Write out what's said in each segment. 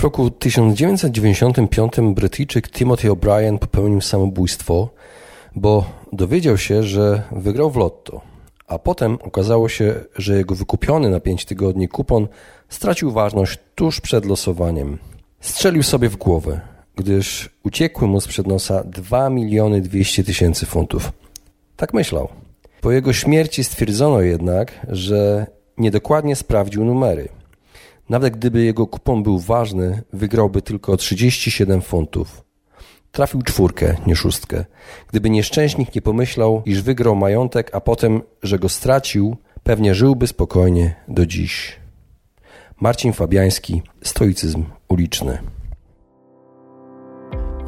W roku 1995 Brytyjczyk Timothy O'Brien popełnił samobójstwo, bo dowiedział się, że wygrał w lotto, a potem okazało się, że jego wykupiony na 5 tygodni kupon stracił ważność tuż przed losowaniem. Strzelił sobie w głowę, gdyż uciekły mu sprzed nosa 2 miliony 200 tysięcy funtów. Tak myślał. Po jego śmierci stwierdzono jednak, że niedokładnie sprawdził numery. Nawet gdyby jego kupon był ważny, wygrałby tylko 37 funtów. Trafił czwórkę, nie szóstkę. Gdyby nieszczęśnik nie pomyślał, iż wygrał majątek, a potem, że go stracił, pewnie żyłby spokojnie do dziś. Marcin Fabiański, Stoicyzm uliczny.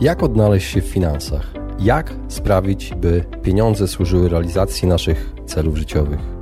Jak odnaleźć się w finansach? Jak sprawić, by pieniądze służyły realizacji naszych celów życiowych?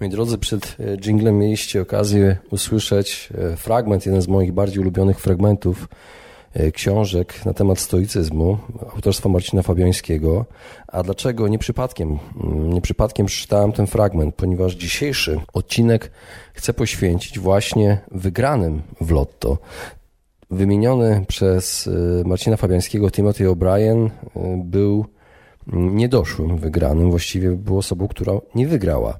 Moi drodzy, przed jinglem mieliście okazję usłyszeć e, fragment, jeden z moich bardziej ulubionych fragmentów e, książek na temat stoicyzmu autorstwa Marcina Fabiańskiego. A dlaczego? Nie przypadkiem. Mm, nie przypadkiem przeczytałem ten fragment, ponieważ dzisiejszy odcinek chcę poświęcić właśnie wygranym w lotto. Wymieniony przez e, Marcina Fabiańskiego Timothy O'Brien był niedoszłym wygranym, właściwie był osobą, która nie wygrała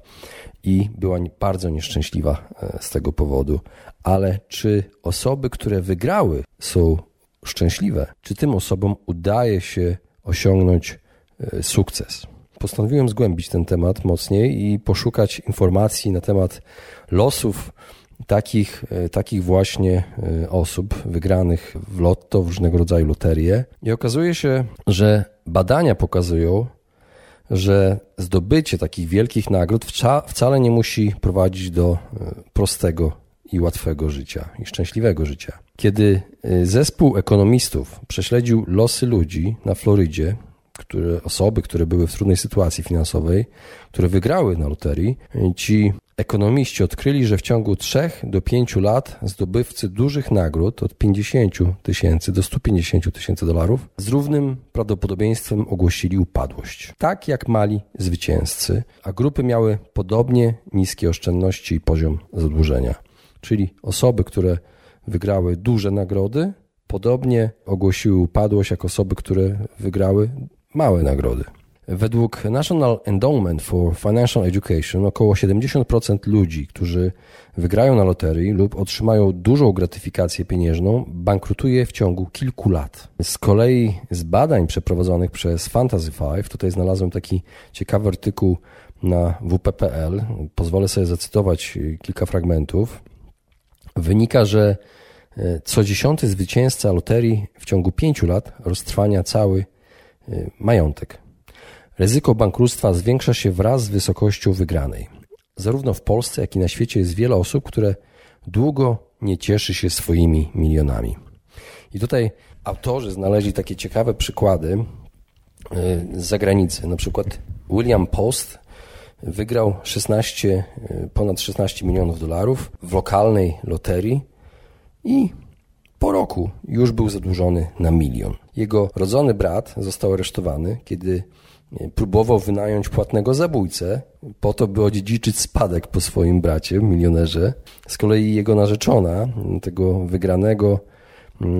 i była bardzo nieszczęśliwa e, z tego powodu. Ale czy osoby, które wygrały, są szczęśliwe? Czy tym osobom udaje się osiągnąć e, sukces? Postanowiłem zgłębić ten temat mocniej i poszukać informacji na temat losów takich, e, takich właśnie osób wygranych w lotto, w różnego rodzaju loterie. I okazuje się, że badania pokazują, że zdobycie takich wielkich nagród wcale nie musi prowadzić do e, prostego i łatwego życia i szczęśliwego życia. Kiedy e, zespół ekonomistów prześledził losy ludzi na Florydzie, które, osoby, które były w trudnej sytuacji finansowej, które wygrały na loterii, ci Ekonomiści odkryli, że w ciągu 3 do 5 lat zdobywcy dużych nagród od 50 tysięcy do 150 tysięcy dolarów z równym prawdopodobieństwem ogłosili upadłość. Tak jak mali zwycięzcy, a grupy miały podobnie niskie oszczędności i poziom zadłużenia. Czyli osoby, które wygrały duże nagrody, podobnie ogłosiły upadłość jak osoby, które wygrały małe nagrody. Według National Endowment for Financial Education około 70% ludzi, którzy wygrają na loterii lub otrzymają dużą gratyfikację pieniężną, bankrutuje w ciągu kilku lat. Z kolei z badań przeprowadzonych przez Fantasy Five, tutaj znalazłem taki ciekawy artykuł na wp.pl, pozwolę sobie zacytować kilka fragmentów, wynika, że e, co dziesiąty zwycięzca loterii w ciągu pięciu lat roztrwania cały e, majątek. Ryzyko bankructwa zwiększa się wraz z wysokością wygranej. Zarówno w Polsce, jak i na świecie jest wiele osób, które długo nie cieszy się swoimi milionami. I tutaj autorzy znaleźli takie ciekawe przykłady y, z zagranicy. Na przykład William Post wygrał 16, y, ponad 16 milionów dolarów w lokalnej loterii i po roku już był zadłużony na milion. Jego rodzony brat został aresztowany, kiedy próbował wynająć płatnego zabójcę po to, by odziedziczyć spadek po swoim bracie, milionerze. Z kolei jego narzeczona, tego wygranego,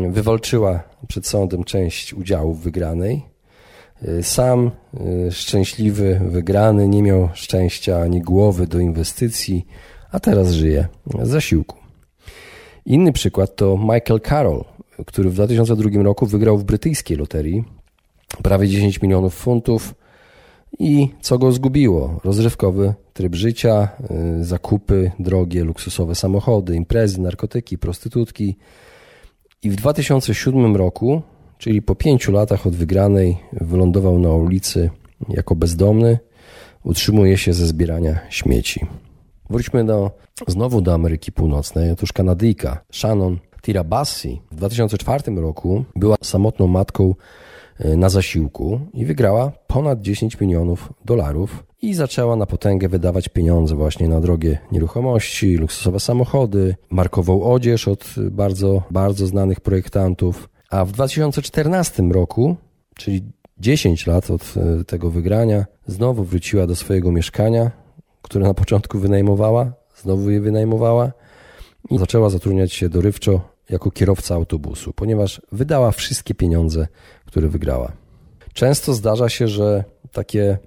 wywalczyła przed sądem część udziałów wygranej. Sam y, szczęśliwy, wygrany, nie miał szczęścia ani głowy do inwestycji, a teraz żyje z zasiłku. Inny przykład to Michael Carroll, który w 2002 roku wygrał w brytyjskiej loterii prawie 10 milionów funtów i co go zgubiło? Rozrywkowy tryb życia, y, zakupy, drogie, luksusowe samochody, imprezy, narkotyki, prostytutki. I w 2007 roku, czyli po pięciu latach od wygranej, wylądował na ulicy jako bezdomny. Utrzymuje się ze zbierania śmieci. Wróćmy do, znowu do Ameryki Północnej. Otóż Kanadyjka Shannon Tira Bassi w 2004 roku była samotną matką e, na zasiłku i wygrała ponad 10 milionów dolarów i zaczęła na potęgę wydawać pieniądze właśnie na drogie nieruchomości, luksusowe samochody, markową odzież od bardzo, bardzo znanych projektantów. A w 2014 roku, czyli 10 lat od e, tego wygrania, znowu wróciła do swojego mieszkania, które na początku wynajmowała, znowu je wynajmowała i zaczęła zatrudniać się dorywczo jako kierowca autobusu, ponieważ wydała wszystkie pieniądze, które wygrała. Często zdarza się, że takie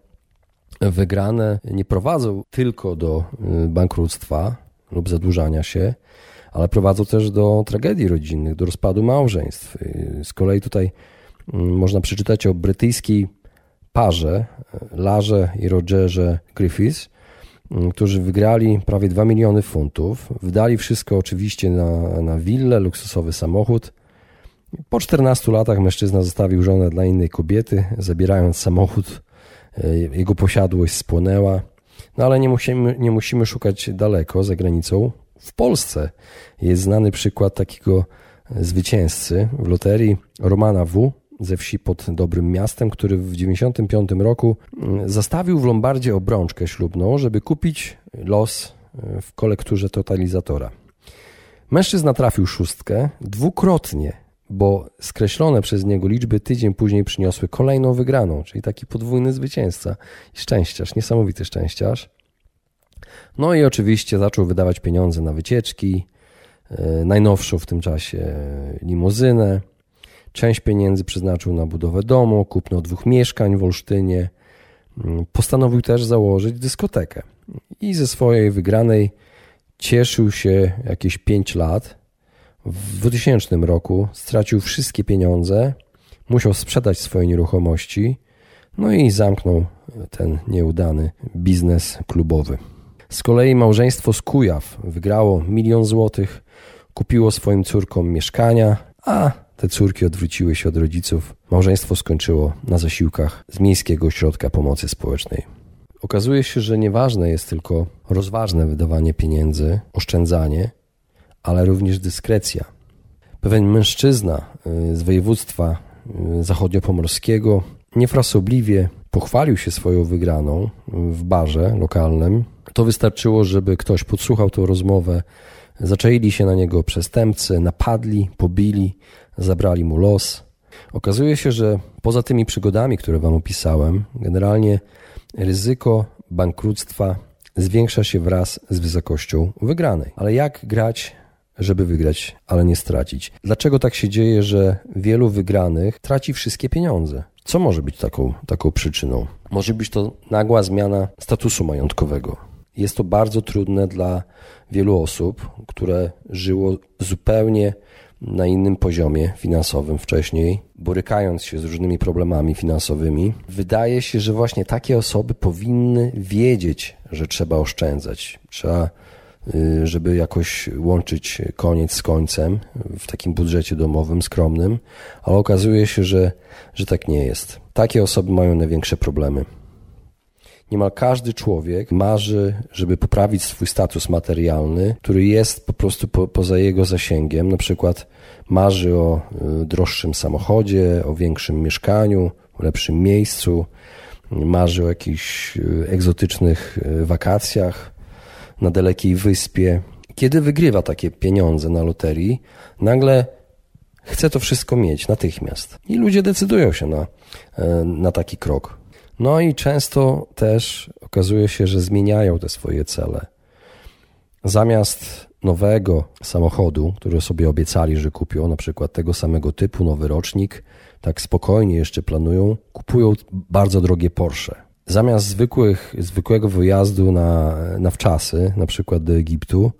wygrane nie prowadzą tylko do y, bankructwa lub zadłużania się, ale prowadzą też do tragedii rodzinnych, do rozpadu małżeństw. Y, z kolei tutaj mm, można przeczytać o brytyjskiej parze, y, Larze i Rogerze Griffiths, którzy wygrali prawie 2 miliony funtów. Wdali wszystko oczywiście na, na willę, luksusowy samochód. Po 14 latach mężczyzna zostawił żonę dla innej kobiety, zabierając samochód. E, jego posiadłość spłonęła. No ale nie musimy, nie musimy szukać daleko, za granicą. W Polsce jest znany przykład takiego zwycięzcy w loterii Romana W., ze wsi pod Dobrym Miastem, który w 1995 roku mm, zastawił w Lombardzie obrączkę ślubną, żeby kupić los e, w kolekturze totalizatora. Mężczyzna trafił szóstkę dwukrotnie, bo skreślone przez niego liczby tydzień później przyniosły kolejną wygraną, czyli taki podwójny zwycięzca i szczęściarz, niesamowity szczęściarz. No i oczywiście zaczął wydawać pieniądze na wycieczki, e, najnowszą w tym czasie limuzynę, Część pieniędzy przeznaczył na budowę domu, kupno dwóch mieszkań w Olsztynie. Mm, postanowił też założyć dyskotekę. I ze swojej wygranej cieszył się jakieś 5 lat. W 2000 roku stracił wszystkie pieniądze, musiał sprzedać swoje nieruchomości, no i zamknął ten nieudany biznes klubowy. Z kolei małżeństwo z Kujaw wygrało milion złotych, kupiło swoim córkom mieszkania, a te córki odwróciły się od rodziców. Małżeństwo skończyło na zasiłkach z Miejskiego Ośrodka Pomocy Społecznej. Okazuje się, że nieważne jest tylko rozważne wydawanie pieniędzy, oszczędzanie, ale również dyskrecja. Pewien mężczyzna y, z województwa y, zachodniopomorskiego niefrasobliwie pochwalił się swoją wygraną w barze lokalnym. To wystarczyło, żeby ktoś podsłuchał tę rozmowę, Zaczaili się na niego przestępcy, napadli, pobili, zabrali mu los. Okazuje się, że poza tymi przygodami, które Wam opisałem, generalnie ryzyko bankructwa zwiększa się wraz z wysokością wygranej. Ale jak grać, żeby wygrać, ale nie stracić? Dlaczego tak się dzieje, że wielu wygranych traci wszystkie pieniądze? Co może być taką, taką przyczyną? Może być to nagła zmiana statusu majątkowego. Jest to bardzo trudne dla wielu osób, które żyło zupełnie na innym poziomie finansowym wcześniej, borykając się z różnymi problemami finansowymi. Wydaje się, że właśnie takie osoby powinny wiedzieć, że trzeba oszczędzać. Trzeba, y, żeby jakoś łączyć koniec z końcem w takim budżecie domowym skromnym, ale okazuje się, że, że tak nie jest. Takie osoby mają największe problemy. Niemal każdy człowiek marzy, żeby poprawić swój status materialny, który jest po prostu po, poza jego zasięgiem. Na przykład marzy o y, droższym samochodzie, o większym mieszkaniu, o lepszym miejscu, marzy o jakichś y, egzotycznych y, wakacjach na dalekiej wyspie. Kiedy wygrywa takie pieniądze na loterii, nagle chce to wszystko mieć natychmiast. I ludzie decydują się na, na taki krok. No i często też okazuje się, że zmieniają te swoje cele. Zamiast nowego samochodu, który sobie obiecali, że kupią, na przykład tego samego typu, nowy rocznik, tak spokojnie jeszcze planują, kupują bardzo drogie Porsche. Zamiast zwykłych, zwykłego wyjazdu na, na wczasy, na przykład do Egiptu,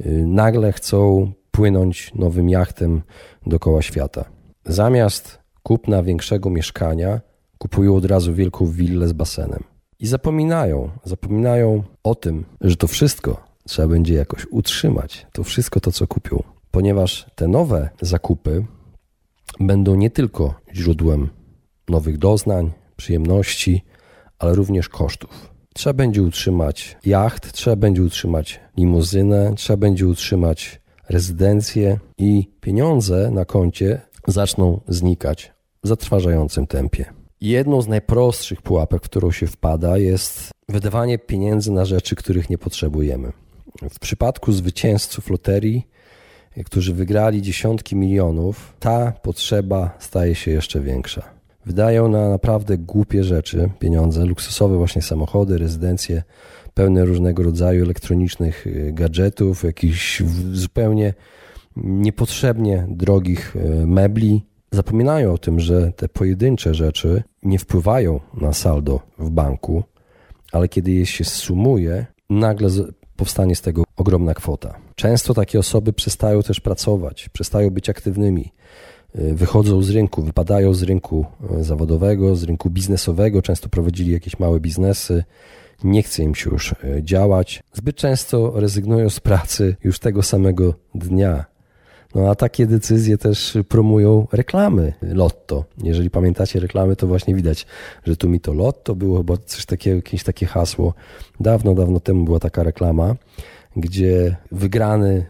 y, nagle chcą płynąć nowym jachtem dookoła świata. Zamiast kupna większego mieszkania, kupują od razu wielką willę z basenem. I zapominają, zapominają o tym, że to wszystko trzeba będzie jakoś utrzymać, to wszystko to, co kupią. Ponieważ te nowe zakupy będą nie tylko źródłem nowych doznań, przyjemności, ale również kosztów. Trzeba będzie utrzymać jacht, trzeba będzie utrzymać limuzynę, trzeba będzie utrzymać rezydencję i pieniądze na koncie zaczną znikać w zatrważającym tempie. Jedną z najprostszych pułapek, w którą się wpada, jest wydawanie pieniędzy na rzeczy, których nie potrzebujemy. W przypadku zwycięzców loterii, którzy wygrali dziesiątki milionów, ta potrzeba staje się jeszcze większa. Wydają na naprawdę głupie rzeczy pieniądze, luksusowe właśnie samochody, rezydencje, pełne różnego rodzaju elektronicznych y, gadżetów, jakichś zupełnie niepotrzebnie drogich y, mebli. Zapominają o tym, że te pojedyncze rzeczy nie wpływają na saldo w banku, ale kiedy je się sumuje, nagle powstanie z tego ogromna kwota. Często takie osoby przestają też pracować, przestają być aktywnymi, y, wychodzą z rynku, wypadają z rynku zawodowego, z rynku biznesowego, często prowadzili jakieś małe biznesy, nie chce im się już e, działać. Zbyt często rezygnują z pracy już tego samego dnia. No a takie decyzje też promują reklamy Lotto. Jeżeli pamiętacie reklamy, to właśnie widać, że tu mi to Lotto było, bo coś takiego, jakieś takie hasło. Dawno, dawno temu była taka reklama, gdzie wygrany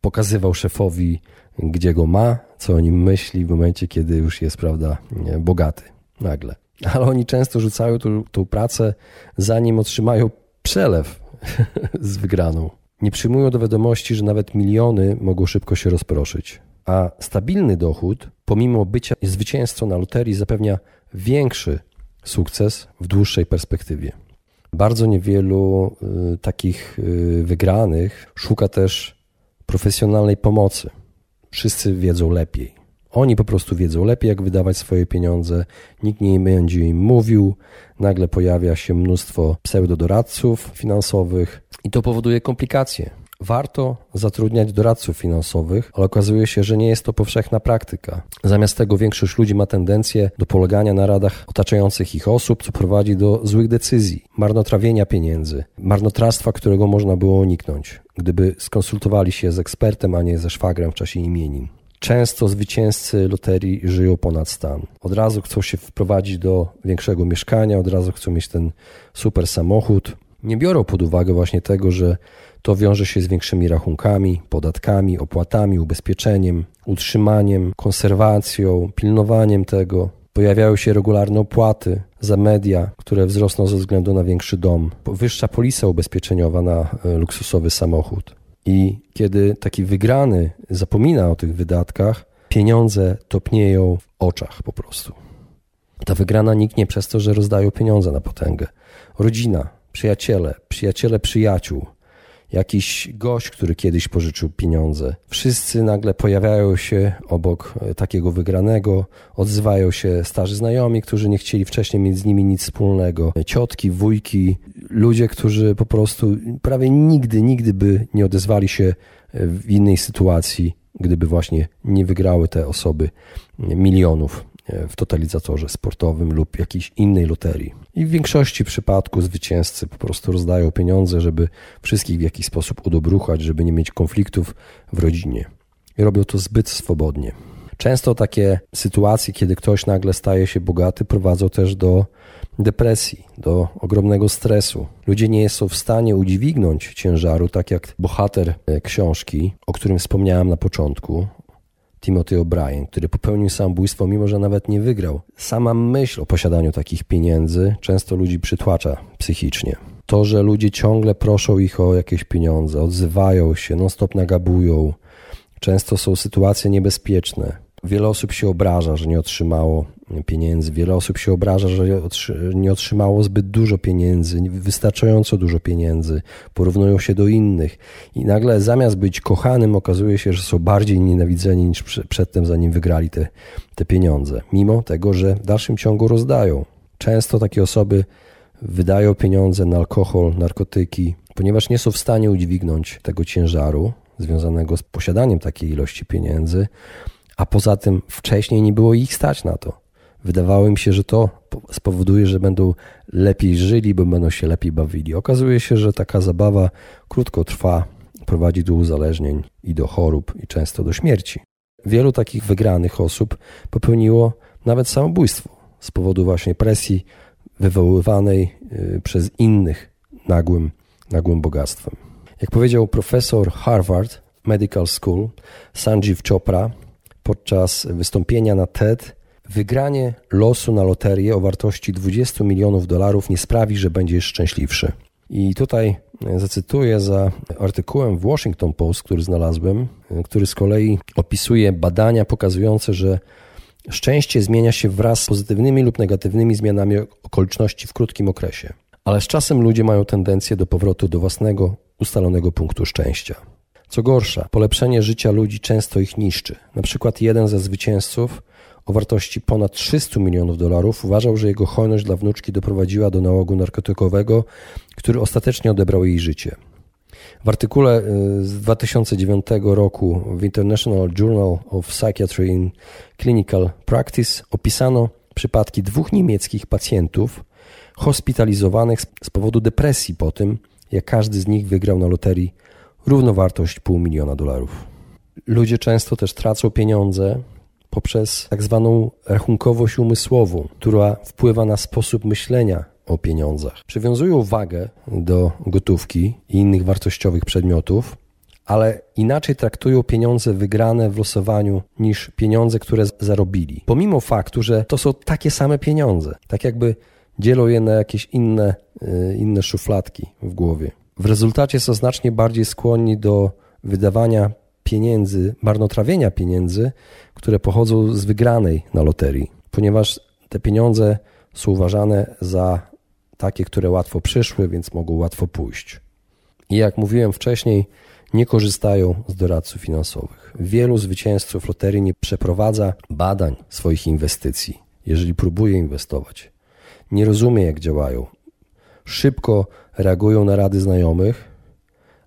pokazywał szefowi, gdzie go ma, co o nim myśli w momencie, kiedy już jest, prawda, bogaty nagle ale oni często rzucają tą, tą pracę, zanim otrzymają przelew z wygraną. Nie przyjmują do wiadomości, że nawet miliony mogą szybko się rozproszyć. A stabilny dochód, pomimo bycia zwycięzcą na loterii, zapewnia większy sukces w dłuższej perspektywie. Bardzo niewielu y, takich y, wygranych szuka też profesjonalnej pomocy. Wszyscy wiedzą lepiej. Oni po prostu wiedzą lepiej, jak wydawać swoje pieniądze, nikt nie będzie im mówił, nagle pojawia się mnóstwo pseudodoradców finansowych i to powoduje komplikacje. Warto zatrudniać doradców finansowych, ale okazuje się, że nie jest to powszechna praktyka. Zamiast tego większość ludzi ma tendencję do polegania na radach otaczających ich osób, co prowadzi do złych decyzji, marnotrawienia pieniędzy, marnotrawstwa, którego można było uniknąć, gdyby skonsultowali się z ekspertem, a nie ze szwagrem w czasie imienin. Często zwycięzcy loterii żyją ponad stan. Od razu chcą się wprowadzić do większego mieszkania, od razu chcą mieć ten super samochód. Nie biorą pod uwagę właśnie tego, że to wiąże się z większymi rachunkami, podatkami, opłatami, ubezpieczeniem, utrzymaniem, konserwacją, pilnowaniem tego. Pojawiają się regularne opłaty za media, które wzrosną ze względu na większy dom, wyższa polisa ubezpieczeniowa na e, luksusowy samochód. I kiedy taki wygrany zapomina o tych wydatkach, pieniądze topnieją w oczach po prostu. Ta wygrana niknie przez to, że rozdają pieniądze na potęgę. Rodzina, przyjaciele, przyjaciele przyjaciół, jakiś gość, który kiedyś pożyczył pieniądze. Wszyscy nagle pojawiają się obok e, takiego wygranego, odzywają się starzy znajomi, którzy nie chcieli wcześniej mieć z nimi nic wspólnego, ciotki, wujki, ludzie, którzy po prostu prawie nigdy, nigdy by nie odezwali się e, w innej sytuacji, gdyby właśnie nie wygrały te osoby milionów w totalizatorze sportowym lub jakiejś innej loterii. I w większości przypadków zwycięzcy po prostu rozdają pieniądze, żeby wszystkich w jakiś sposób udobruchać, żeby nie mieć konfliktów w rodzinie. I robią to zbyt swobodnie. Często takie sytuacje, kiedy ktoś nagle staje się bogaty, prowadzą też do depresji, do ogromnego stresu. Ludzie nie są w stanie udźwignąć ciężaru, tak jak bohater e, książki, o którym wspomniałem na początku, Timothy O'Brien, który popełnił samobójstwo, mimo że nawet nie wygrał. Sama myśl o posiadaniu takich pieniędzy często ludzi przytłacza psychicznie. To, że ludzie ciągle proszą ich o jakieś pieniądze, odzywają się, non-stop nagabują, często są sytuacje niebezpieczne. Wiele osób się obraża, że nie otrzymało pieniędzy. Wiele osób się obraża, że nie otrzymało zbyt dużo pieniędzy, wystarczająco dużo pieniędzy, porównują się do innych i nagle zamiast być kochanym, okazuje się, że są bardziej nienawidzeni niż przedtem, zanim wygrali te, te pieniądze, mimo tego, że w dalszym ciągu rozdają. Często takie osoby wydają pieniądze na alkohol, narkotyki, ponieważ nie są w stanie udźwignąć tego ciężaru związanego z posiadaniem takiej ilości pieniędzy, a poza tym wcześniej nie było ich stać na to. Wydawało im się, że to spowoduje, że będą lepiej żyli, bo będą się lepiej bawili. Okazuje się, że taka zabawa krótko trwa, prowadzi do uzależnień i do chorób, i często do śmierci. Wielu takich wygranych osób popełniło nawet samobójstwo z powodu właśnie presji wywoływanej y, przez innych nagłym, nagłym bogactwem. Jak powiedział profesor Harvard Medical School, Sanjeev Chopra, podczas wystąpienia na TED wygranie losu na loterię o wartości 20 milionów dolarów nie sprawi, że będziesz szczęśliwszy. I tutaj zacytuję za artykułem w Washington Post, który znalazłem, który z kolei opisuje badania pokazujące, że szczęście zmienia się wraz z pozytywnymi lub negatywnymi zmianami okoliczności w krótkim okresie. Ale z czasem ludzie mają tendencję do powrotu do własnego ustalonego punktu szczęścia. Co gorsza, polepszenie życia ludzi często ich niszczy. Na przykład jeden ze zwycięzców o wartości ponad 300 milionów dolarów uważał, że jego hojność dla wnuczki doprowadziła do nałogu narkotykowego, który ostatecznie odebrał jej życie. W artykule y, z 2009 roku w International Journal of Psychiatry in Clinical Practice opisano przypadki dwóch niemieckich pacjentów hospitalizowanych z powodu depresji po tym, jak każdy z nich wygrał na loterii równowartość pół miliona dolarów. Ludzie często też tracą pieniądze poprzez tak zwaną rachunkowość umysłową, która wpływa na sposób myślenia o pieniądzach. Przywiązują wagę do gotówki i innych wartościowych przedmiotów, ale inaczej traktują pieniądze wygrane w losowaniu niż pieniądze, które zarobili. Pomimo faktu, że to są takie same pieniądze, tak jakby dzielą je na jakieś inne, y, inne szufladki w głowie. W rezultacie są znacznie bardziej skłonni do wydawania pieniędzy, marnotrawienia pieniędzy, które pochodzą z wygranej na loterii, ponieważ te pieniądze są uważane za takie, które łatwo przyszły, więc mogą łatwo pójść. I jak mówiłem wcześniej, nie korzystają z doradców finansowych. Wielu zwycięzców loterii nie przeprowadza badań swoich inwestycji, jeżeli próbuje inwestować. Nie rozumie, jak działają. Szybko reagują na rady znajomych,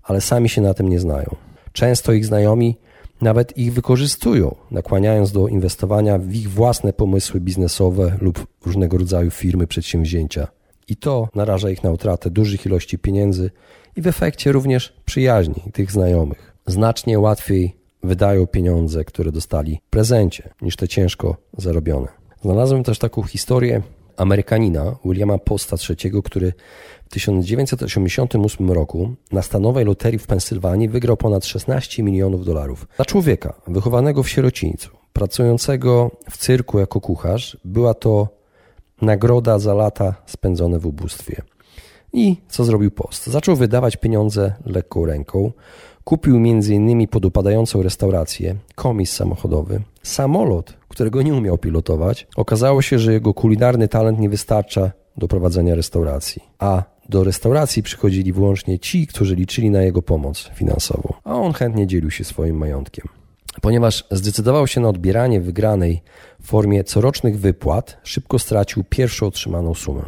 ale sami się na tym nie znają. Często ich znajomi nawet ich wykorzystują, nakłaniając do inwestowania w ich własne pomysły biznesowe lub różnego rodzaju firmy, przedsięwzięcia. I to naraża ich na utratę dużych ilości pieniędzy i w efekcie również przyjaźni tych znajomych. Znacznie łatwiej wydają pieniądze, które dostali w prezencie, niż te ciężko zarobione. Znalazłem też taką historię Amerykanina Williama Posta III, który w 1988 roku na stanowej loterii w Pensylwanii wygrał ponad 16 milionów dolarów. Dla człowieka wychowanego w sierocińcu, pracującego w cyrku jako kucharz, była to nagroda za lata spędzone w ubóstwie. I co zrobił Post? Zaczął wydawać pieniądze lekką ręką. Kupił m.in. podupadającą restaurację, komis samochodowy, samolot, którego nie umiał pilotować. Okazało się, że jego kulinarny talent nie wystarcza do prowadzenia restauracji, a do restauracji przychodzili wyłącznie ci, którzy liczyli na jego pomoc finansową, a on chętnie dzielił się swoim majątkiem. Ponieważ zdecydował się na odbieranie wygranej w formie corocznych wypłat, szybko stracił pierwszą otrzymaną sumę.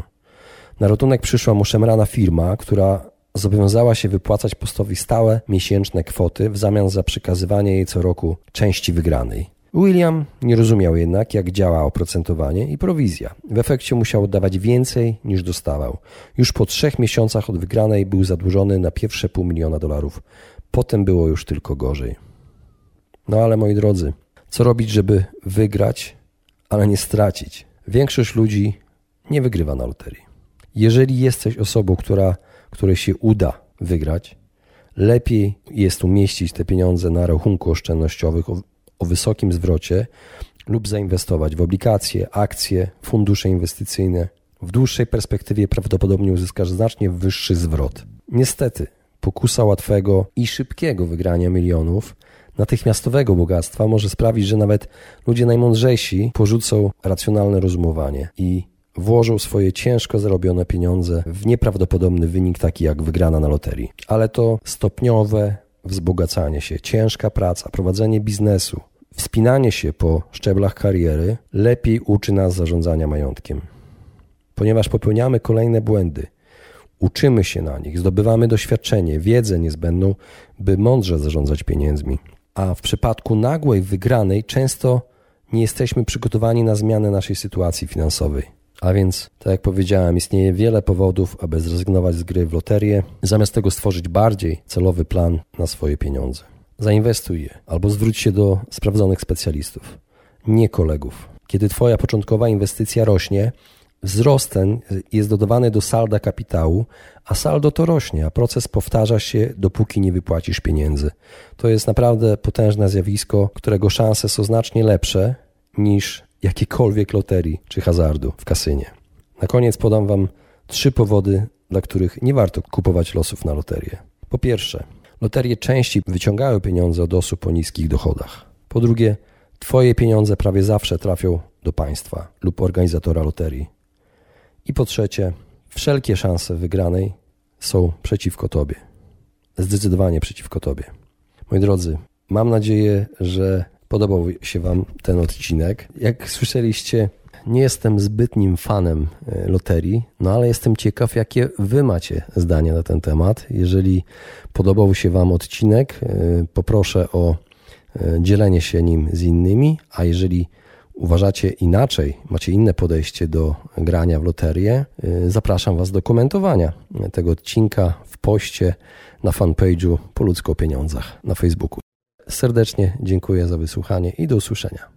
Na ratunek przyszła mu szemrana firma, która zobowiązała się wypłacać postowi stałe miesięczne kwoty w zamian za przekazywanie jej co roku części wygranej. William nie rozumiał jednak, jak działa oprocentowanie i prowizja. W efekcie musiał oddawać więcej niż dostawał. Już po trzech miesiącach od wygranej był zadłużony na pierwsze pół miliona dolarów. Potem było już tylko gorzej. No ale moi drodzy, co robić, żeby wygrać, ale nie stracić? Większość ludzi nie wygrywa na loterii. Jeżeli jesteś osobą, która, której się uda wygrać, lepiej jest umieścić te pieniądze na rachunku oszczędnościowych o wysokim zwrocie lub zainwestować w obligacje, akcje, fundusze inwestycyjne. W dłuższej perspektywie prawdopodobnie uzyskasz znacznie wyższy zwrot. Niestety, pokusa łatwego i szybkiego wygrania milionów, natychmiastowego bogactwa może sprawić, że nawet ludzie najmądrzejsi porzucą racjonalne rozumowanie i włożą swoje ciężko zarobione pieniądze w nieprawdopodobny wynik, taki jak wygrana na loterii. Ale to stopniowe, wzbogacanie się, ciężka praca, prowadzenie biznesu, wspinanie się po szczeblach kariery lepiej uczy nas zarządzania majątkiem. Ponieważ popełniamy kolejne błędy, uczymy się na nich, zdobywamy doświadczenie, wiedzę niezbędną, by mądrze zarządzać pieniędzmi. A w przypadku nagłej wygranej często nie jesteśmy przygotowani na zmianę naszej sytuacji finansowej. A więc, tak jak powiedziałem, istnieje wiele powodów, aby zrezygnować z gry w loterię, zamiast tego stworzyć bardziej celowy plan na swoje pieniądze. Zainwestuj je albo zwróć się do sprawdzonych specjalistów, nie kolegów. Kiedy Twoja początkowa inwestycja rośnie, Wzrost ten jest dodawany do salda kapitału, a saldo to rośnie, a proces powtarza się, dopóki nie wypłacisz pieniędzy. To jest naprawdę potężne zjawisko, którego szanse są znacznie lepsze niż jakiejkolwiek loterii czy hazardu w kasynie. Na koniec podam Wam trzy powody, dla których nie warto kupować losów na loterię. Po pierwsze, loterie częściej wyciągają pieniądze od osób o niskich dochodach. Po drugie, Twoje pieniądze prawie zawsze trafią do państwa lub organizatora loterii. I po trzecie, wszelkie szanse wygranej są przeciwko Tobie. Zdecydowanie przeciwko Tobie. Moi drodzy, mam nadzieję, że podobał się Wam ten odcinek. Jak słyszeliście, nie jestem zbytnim fanem e, loterii, no ale jestem ciekaw, jakie Wy macie zdania na ten temat. Jeżeli podobał się Wam odcinek, e, poproszę o e, dzielenie się nim z innymi, a jeżeli uważacie inaczej, macie inne podejście do grania w loterię, zapraszam Was do komentowania tego odcinka w poście na fanpage'u Po ludzko o pieniądzach na Facebooku. Serdecznie dziękuję za wysłuchanie i do usłyszenia.